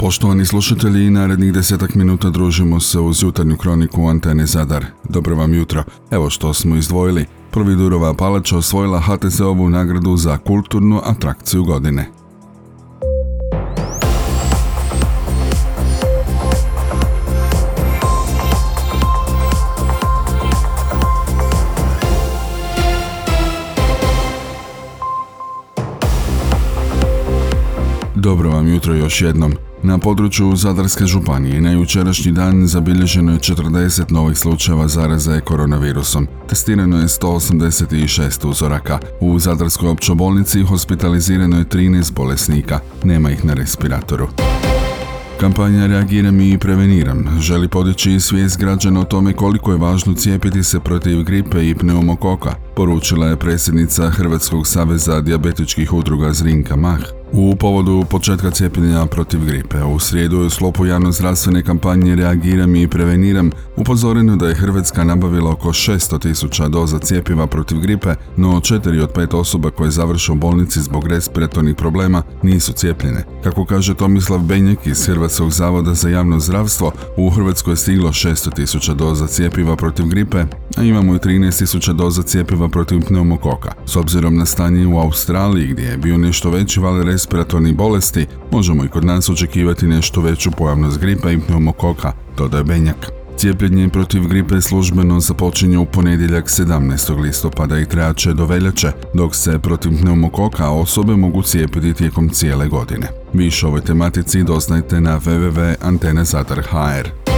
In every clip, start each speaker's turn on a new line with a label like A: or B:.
A: Poštovani slušatelji, i narednih desetak minuta družimo se uz jutarnju kroniku Antene Zadar. Dobro vam jutro. Evo što smo izdvojili. Providurova palača osvojila HTZ-ovu nagradu za kulturnu atrakciju godine. Dobro vam jutro još jednom. Na području Zadarske županije na jučerašnji dan zabilježeno je 40 novih slučajeva zaraze koronavirusom. Testirano je 186 uzoraka. U Zadarskoj općobolnici hospitalizirano je 13 bolesnika. Nema ih na respiratoru. Kampanja Reagiram i preveniram želi podići svijest građana o tome koliko je važno cijepiti se protiv gripe i pneumokoka, poručila je predsjednica Hrvatskog saveza dijabetičkih udruga Zrinka Mah. U povodu početka cijepljenja protiv gripe u srijedu je u sklopu javno-zdravstvene kampanje Reagiram i preveniram upozoreno da je Hrvatska nabavila oko 600 tisuća doza cijepiva protiv gripe, no četiri od pet osoba koje završe u bolnici zbog respiratornih problema nisu cijepljene. Kako kaže Tomislav Benjek iz Hrvatskog zavoda za javno zdravstvo, u Hrvatskoj je stiglo 600 tisuća doza cijepiva protiv gripe, a imamo i 13 tisuća doza cijepiva protiv pneumokoka. S obzirom na stanje u Australiji gdje je bio nešto veći val respiratornih bolesti, možemo i kod nas očekivati nešto veću pojavnost gripa i pneumokoka, dodaje Benjak. Cijepljenje protiv gripe službeno započinje u ponedjeljak 17. listopada i trajaće do veljače, dok se protiv pneumokoka osobe mogu cijepiti tijekom cijele godine. Više o ovoj tematici doznajte na www.antenezatar.hr.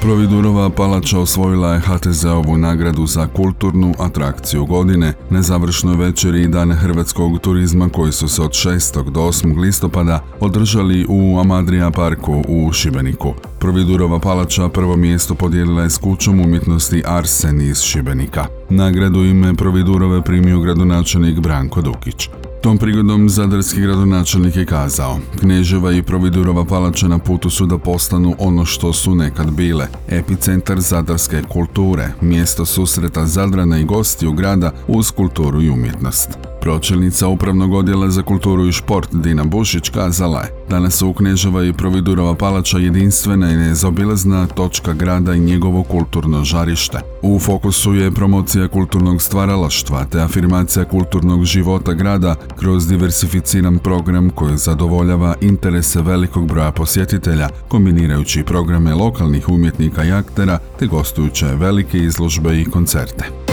A: Providurova palača osvojila je HTZ-ovu nagradu za kulturnu atrakciju godine na završnoj večeri i dan hrvatskog turizma koji su se od 6. do 8. listopada održali u Amadrija parku u Šibeniku. Providurova palača prvo mjesto podijelila je s kućom umjetnosti Arsen iz Šibenika. Nagradu ime Providurove primio gradonačelnik Branko Dukić. Tom prigodom zadarski gradonačelnik je kazao, Kneževa i Providurova palača na putu su da postanu ono što su nekad bile, epicentar zadarske kulture, mjesto susreta Zadrana i gostiju grada uz kulturu i umjetnost. Pročelnica Upravnog odjela za kulturu i šport Dina Bušić kazala je Danas su u Kneževa i Providurova palača jedinstvena i nezaobilazna točka grada i njegovo kulturno žarište. U fokusu je promocija kulturnog stvaralaštva te afirmacija kulturnog života grada kroz diversificiran program koji zadovoljava interese velikog broja posjetitelja, kombinirajući programe lokalnih umjetnika i aktera te gostujuće velike izložbe i koncerte.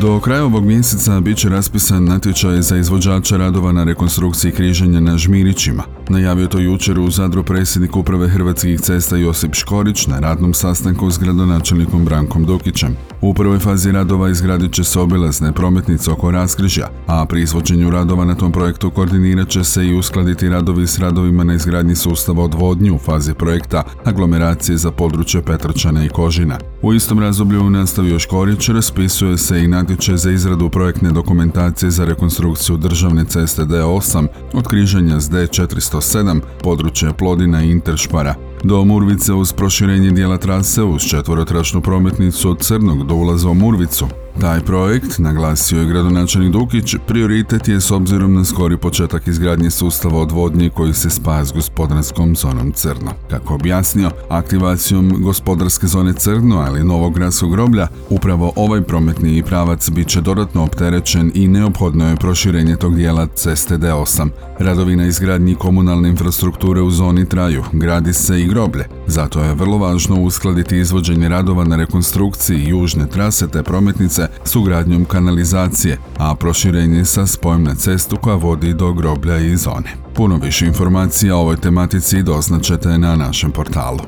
A: Do kraja ovog mjeseca bit će raspisan natječaj za izvođača radova na rekonstrukciji križanja na Žmirićima. Najavio to jučer u Zadru predsjednik uprave Hrvatskih cesta Josip Škorić na radnom sastanku s gradonačelnikom Brankom Dukićem. U prvoj fazi radova izgradit će se obilazne prometnice oko raskrižja, a pri izvođenju radova na tom projektu koordinirat će se i uskladiti radovi s radovima na izgradnji sustava odvodnju u fazi projekta aglomeracije za područje Petrčana i Kožina. U istom razdoblju nastavio Škorić raspisuje se i natječaj za izradu projektne dokumentacije za rekonstrukciju državne ceste D8 od križanja s D407 područje Plodina i Interšpara do Murvice uz proširenje dijela trase uz četvorotračnu prometnicu od Crnog do ulaza u Murvicu. Taj projekt, naglasio je gradonačelnik Dukić, prioritet je s obzirom na skori početak izgradnje sustava odvodnje koji se spaja s gospodarskom zonom Crno. Kako objasnio, aktivacijom gospodarske zone Crno, ali novog gradskog groblja, upravo ovaj prometni pravac bit će dodatno opterećen i neophodno je proširenje tog dijela ceste D8. Radovi na izgradnji komunalne infrastrukture u zoni traju, gradi se i groblje, zato je vrlo važno uskladiti izvođenje radova na rekonstrukciji južne trase te prometnice s ugradnjom kanalizacije, a proširenje sa spojem na cestu koja vodi do groblja i zone. Puno više informacija o ovoj tematici doznačete na našem portalu.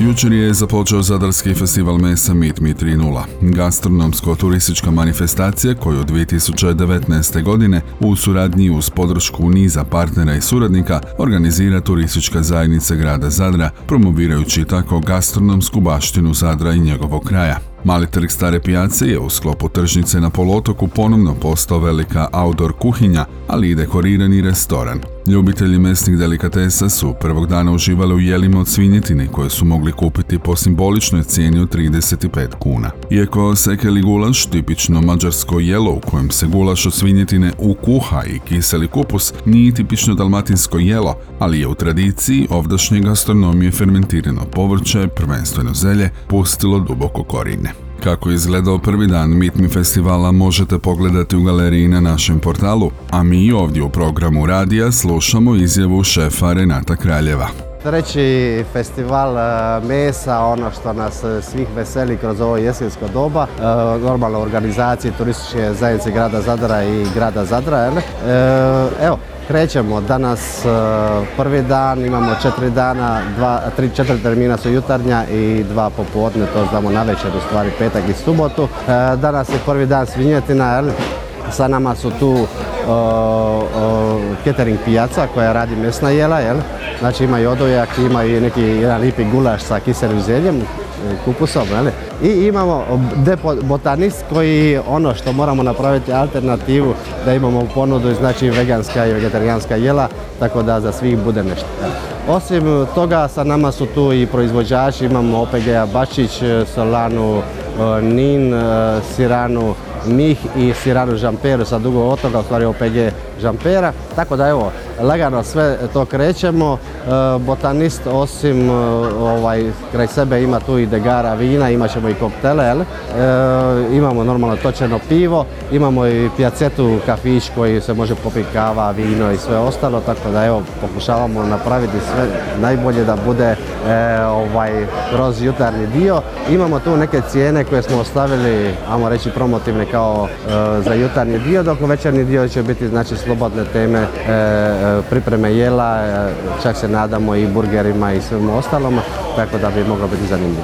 A: Jučer je započeo Zadarski festival Mesa Meet Me 3.0, gastronomsko-turistička manifestacija koju od 2019. godine u suradnji uz podršku niza partnera i suradnika organizira turistička zajednica grada Zadra, promovirajući tako gastronomsku baštinu Zadra i njegovog kraja. Mali trg stare pijace je u sklopu tržnice na polotoku ponovno postao velika outdoor kuhinja, ali i dekorirani restoran. Ljubitelji mesnih delikatesa su prvog dana uživali u jelima od svinjetine koje su mogli kupiti po simboličnoj cijeni od 35 kuna. Iako sekeli gulaš, tipično mađarsko jelo u kojem se gulaš od svinjetine ukuha i kiseli kupus, nije tipično dalmatinsko jelo, ali je u tradiciji ovdašnje gastronomije fermentirano povrće, prvenstveno zelje, pustilo duboko korine. Kako je izgledao prvi dan Mitmi festivala možete pogledati u galeriji na našem portalu, a mi ovdje u programu radija slušamo izjavu šefa Renata Kraljeva.
B: Treći festival e, mesa, ono što nas e, svih veseli kroz ovo jesensko doba, e, normalno organizacije turističke zajednice grada Zadra i grada Zadra. Evo, krećemo danas prvi dan, imamo četiri dana, tri, četiri termina su jutarnja i dva popodne, to znamo na večer, u stvari petak i subotu. Danas je prvi dan svinjetina, sa nama su tu catering pijaca koja radi mesna jela, jel? Znači ima i odojak, ima i neki jedan lipi gulaš sa kiselim zeljem, e, kupusom, jel? I imamo botanist koji ono što moramo napraviti alternativu da imamo ponudu znači veganska i vegetarijanska jela, tako da za svih bude nešto. Osim toga sa nama su tu i proizvođači, imamo OPG-a Bačić, Solanu, e, Nin, e, Siranu, Mih i Siranu Žamperu sa Dugo otoga, u stvari OPG Žampera. Tako da evo, lagano sve to krećemo. E, botanist osim e, ovaj, kraj sebe ima tu i degara vina, imat ćemo i koktele, e, imamo normalno točeno pivo, imamo i pijacetu kafić koji se može popiti kava, vino i sve ostalo, tako da evo pokušavamo napraviti sve najbolje da bude ovaj, kroz jutarnji dio. Imamo tu neke cijene koje smo ostavili, ajmo reći promotivne kao za jutarnji dio, dok večernji dio će biti znači slobodne teme pripreme jela, čak se nadamo i burgerima i svemu ostalom, tako da bi moglo biti zanimljivo.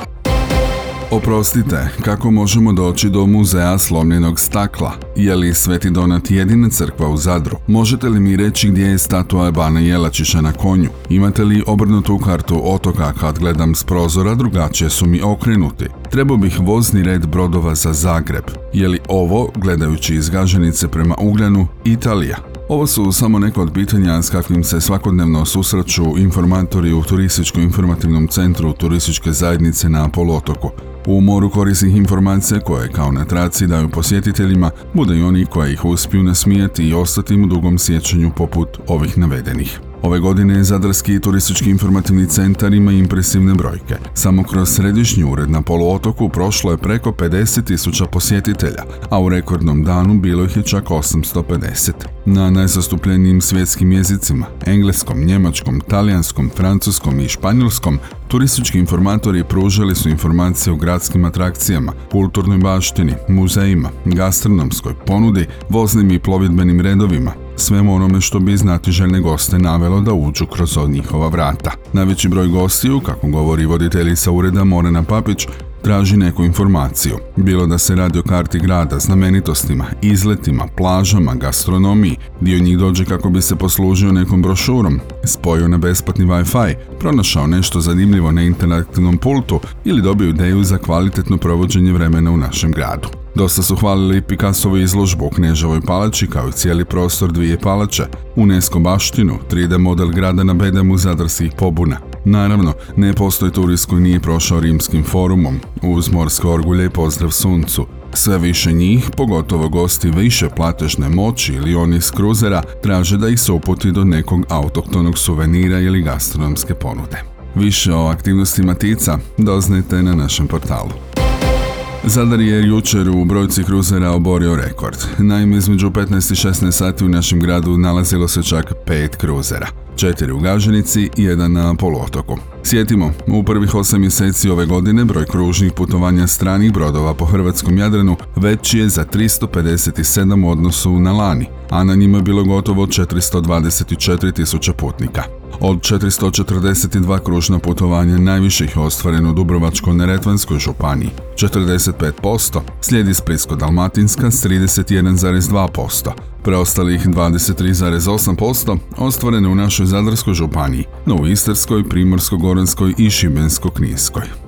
A: Oprostite, kako možemo doći do muzeja slomljenog stakla? Je li Sveti Donat jedina crkva u Zadru? Možete li mi reći gdje je statua Bana Jelačića na konju? Imate li obrnutu kartu otoka kad gledam s prozora, drugačije su mi okrenuti? Trebao bih vozni red brodova za Zagreb. Je li ovo, gledajući iz Gaženice prema Ugljanu, Italija? Ovo su samo neka od pitanja s kakvim se svakodnevno susreću informatori u Turističko-informativnom centru turističke zajednice na poluotoku. U moru korisnih informacija koje kao na traci daju posjetiteljima, bude i oni koji ih uspiju nasmijati i ostati u dugom sjećanju poput ovih navedenih. Ove godine Zadarski turistički informativni centar ima impresivne brojke. Samo kroz središnji ured na poluotoku prošlo je preko 50.000 posjetitelja, a u rekordnom danu bilo ih je čak 850. Na najzastupljenijim svjetskim jezicima, engleskom, njemačkom, talijanskom, francuskom i španjolskom, turistički informatori pružali su informacije o gradskim atrakcijama, kulturnoj baštini, muzejima, gastronomskoj ponudi, voznim i plovidbenim redovima, svemu onome što bi znatiželjne goste navelo da uđu kroz od njihova vrata. Najveći broj gostiju, kako govori voditeljica ureda Morena Papić, traži neku informaciju. Bilo da se radi o karti grada, znamenitostima, izletima, plažama, gastronomiji, dio njih dođe kako bi se poslužio nekom brošurom, spojio na besplatni Wi-Fi, pronašao nešto zanimljivo na interaktivnom pultu ili dobio ideju za kvalitetno provođenje vremena u našem gradu. Dosta su hvalili Picassovu izložbu u Kneževoj palači kao i cijeli prostor dvije palače, UNESCO baštinu, 3D model grada na bedemu zadarskih pobuna. Naravno, ne postoji turist koji nije prošao rimskim forumom, uz morske orgulje i pozdrav suncu. Sve više njih, pogotovo gosti više platežne moći ili oni iz kruzera, traže da ih se uputi do nekog autoktonog suvenira ili gastronomske ponude. Više o aktivnostima Tica doznajte na našem portalu. Zadar je jučer u brojci kruzera oborio rekord. Naime, između 15 i 16 sati u našem gradu nalazilo se čak pet kruzera. Četiri u Gaženici i jedan na poluotoku. Sjetimo, u prvih 8 mjeseci ove godine broj kružnih putovanja stranih brodova po hrvatskom Jadranu veći je za 357 u odnosu na lani, a na njima je bilo gotovo 424 tisuća putnika. Od 442 kružna putovanja najviše ih je ostvareno u Dubrovačko-neretvanskoj županiji, 45%, slijedi Splitsko-dalmatinska s 31,2%, preostalih 23,8% ostvarene u našoj Zadarskoj županiji, no u Istarskoj, Primorsko-Goranskoj i Šibensko-Kninskoj.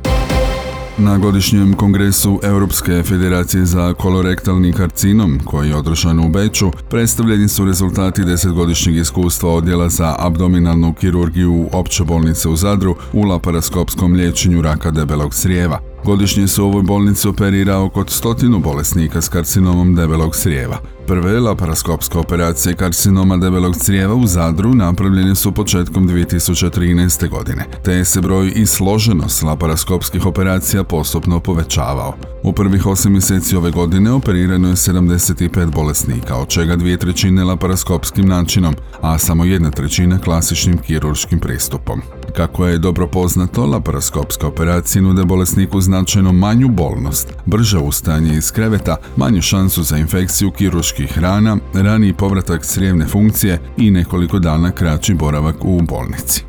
A: Na godišnjem kongresu Europske federacije za kolorektalni karcinom, koji je održan u Beču, predstavljeni su rezultati desetgodišnjeg iskustva odjela za abdominalnu kirurgiju opće bolnice u Zadru u laparaskopskom liječenju raka debelog crijeva. Godišnje se u ovoj bolnici operira oko stotinu bolesnika s karcinomom debelog crijeva. Prve laparaskopske operacije karcinoma debelog crijeva u Zadru napravljene su početkom 2013. godine, te se broj i složenost laparaskopskih operacija postupno povećavao. U prvih 8 mjeseci ove godine operirano je 75 bolesnika, od čega dvije trećine laparaskopskim načinom, a samo jedna trećina klasičnim kirurškim pristupom. Kako je dobro poznato, laparaskopske operacije nude bolesniku značajno manju bolnost, brže ustajanje iz kreveta, manju šansu za infekciju kirurških rana, raniji povratak crijevne funkcije i nekoliko dana kraći boravak u bolnici.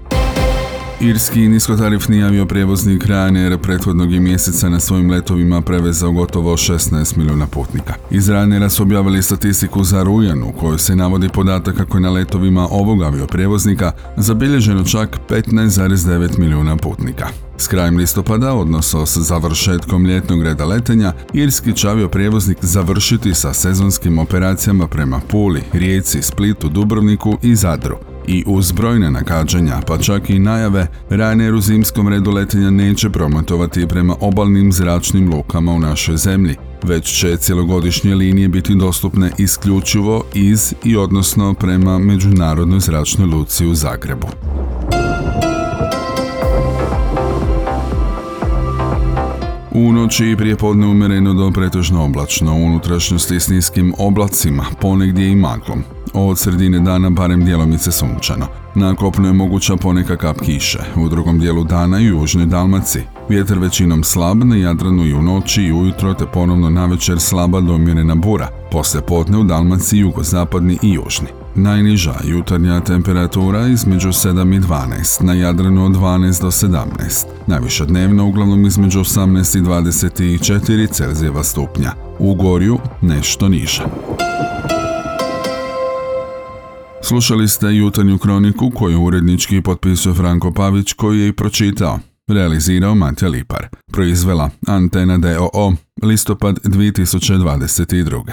A: Irski niskotarifni avioprijevoznik Ryanair prethodnog je mjeseca na svojim letovima prevezao gotovo 16 milijuna putnika. Iz Ryanaira su objavili statistiku za rujan u kojoj se navodi podatak kako je na letovima ovog avioprijevoznika zabilježeno čak 15,9 milijuna putnika. S krajem listopada, odnosno s završetkom ljetnog reda letenja, irski će avioprijevoznik završiti sa sezonskim operacijama prema Puli, Rijeci, Splitu, Dubrovniku i Zadru i uz brojne nakađenja, pa čak i najave, Ryanair u zimskom redu letenja neće prometovati prema obalnim zračnim lukama u našoj zemlji, već će cjelogodišnje linije biti dostupne isključivo iz i odnosno prema Međunarodnoj zračnoj luci u Zagrebu. U noći i prije podne umjereno do pretežno oblačno, unutrašnjosti s niskim oblacima, ponegdje i maglom. Od sredine dana barem djelomice sunčano. Na kopnu je moguća poneka kap kiše, u drugom dijelu dana i južnoj Dalmaci. Vjetar većinom slab na Jadranu i u noći i ujutro te ponovno navečer slaba domjerena bura. Poslije potne u Dalmaci jugozapadni i južni. Najniža jutarnja temperatura između 7 i 12, na Jadranu od 12 do 17. Najviša dnevna uglavnom između 18 i 24 Celzijeva stupnja. U Gorju nešto niža. Slušali ste jutarnju kroniku koju urednički potpisuje Franko Pavić koji je i pročitao. Realizirao Matja Lipar. Proizvela Antena DOO, listopad 2022.